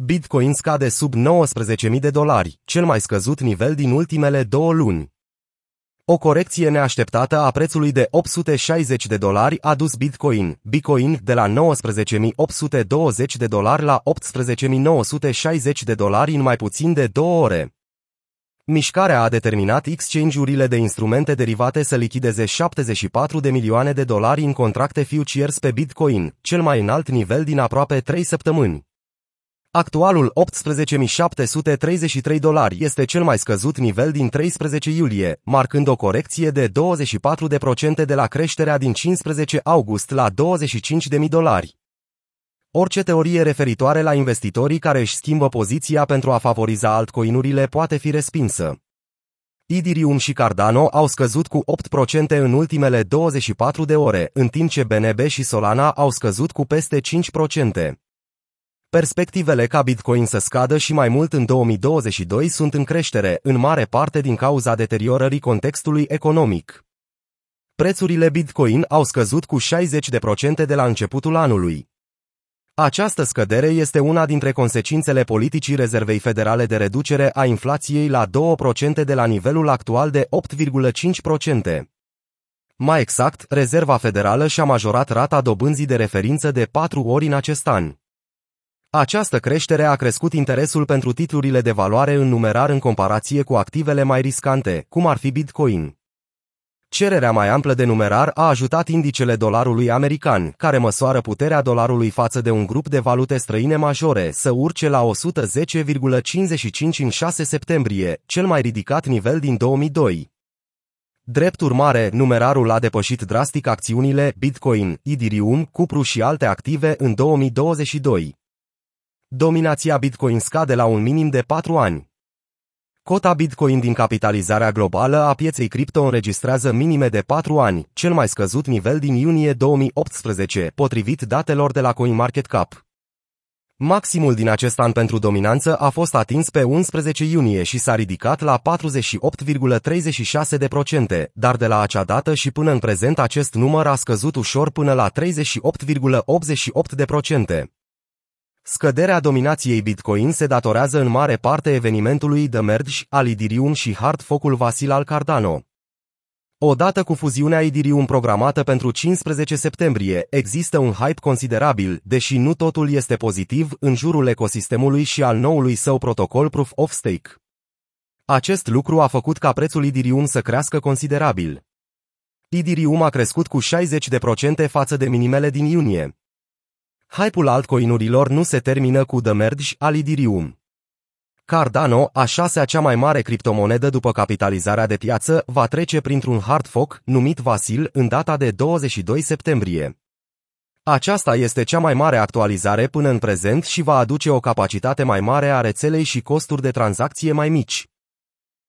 Bitcoin scade sub 19.000 de dolari, cel mai scăzut nivel din ultimele două luni. O corecție neașteptată a prețului de 860 de dolari a dus Bitcoin, Bitcoin de la 19.820 de dolari la 18.960 de dolari în mai puțin de două ore. Mișcarea a determinat exchange-urile de instrumente derivate să lichideze 74 de milioane de dolari în contracte futures pe Bitcoin, cel mai înalt nivel din aproape 3 săptămâni. Actualul 18.733 dolari este cel mai scăzut nivel din 13 iulie, marcând o corecție de 24% de la creșterea din 15 august la 25.000 dolari. Orice teorie referitoare la investitorii care își schimbă poziția pentru a favoriza altcoinurile poate fi respinsă. Idirium și Cardano au scăzut cu 8% în ultimele 24 de ore, în timp ce BNB și Solana au scăzut cu peste 5%. Perspectivele ca Bitcoin să scadă și mai mult în 2022 sunt în creștere, în mare parte din cauza deteriorării contextului economic. Prețurile Bitcoin au scăzut cu 60% de la începutul anului. Această scădere este una dintre consecințele politicii Rezervei Federale de reducere a inflației la 2% de la nivelul actual de 8,5%. Mai exact, Rezerva Federală și-a majorat rata dobânzii de referință de 4 ori în acest an. Această creștere a crescut interesul pentru titlurile de valoare în numerar în comparație cu activele mai riscante, cum ar fi Bitcoin. Cererea mai amplă de numerar a ajutat indicele dolarului american, care măsoară puterea dolarului față de un grup de valute străine majore, să urce la 110,55 în 6 septembrie, cel mai ridicat nivel din 2002. Drept urmare, numerarul a depășit drastic acțiunile Bitcoin, Ethereum, Cupru și alte active în 2022. Dominația Bitcoin scade la un minim de 4 ani. Cota Bitcoin din capitalizarea globală a pieței cripto înregistrează minime de 4 ani, cel mai scăzut nivel din iunie 2018, potrivit datelor de la CoinMarketCap. Maximul din acest an pentru dominanță a fost atins pe 11 iunie și s-a ridicat la 48,36%, dar de la acea dată și până în prezent acest număr a scăzut ușor până la 38,88%. Scăderea dominației Bitcoin se datorează în mare parte evenimentului The Merge al Idirium și hard focul Vasil al Cardano. Odată cu fuziunea Idirium programată pentru 15 septembrie, există un hype considerabil, deși nu totul este pozitiv, în jurul ecosistemului și al noului său protocol Proof of Stake. Acest lucru a făcut ca prețul Idirium să crească considerabil. Idirium a crescut cu 60% față de minimele din iunie. Hype-ul altcoinurilor nu se termină cu The Merge al Idirium. Cardano, a șasea cea mai mare criptomonedă după capitalizarea de piață, va trece printr-un hard fork, numit Vasil, în data de 22 septembrie. Aceasta este cea mai mare actualizare până în prezent și va aduce o capacitate mai mare a rețelei și costuri de tranzacție mai mici.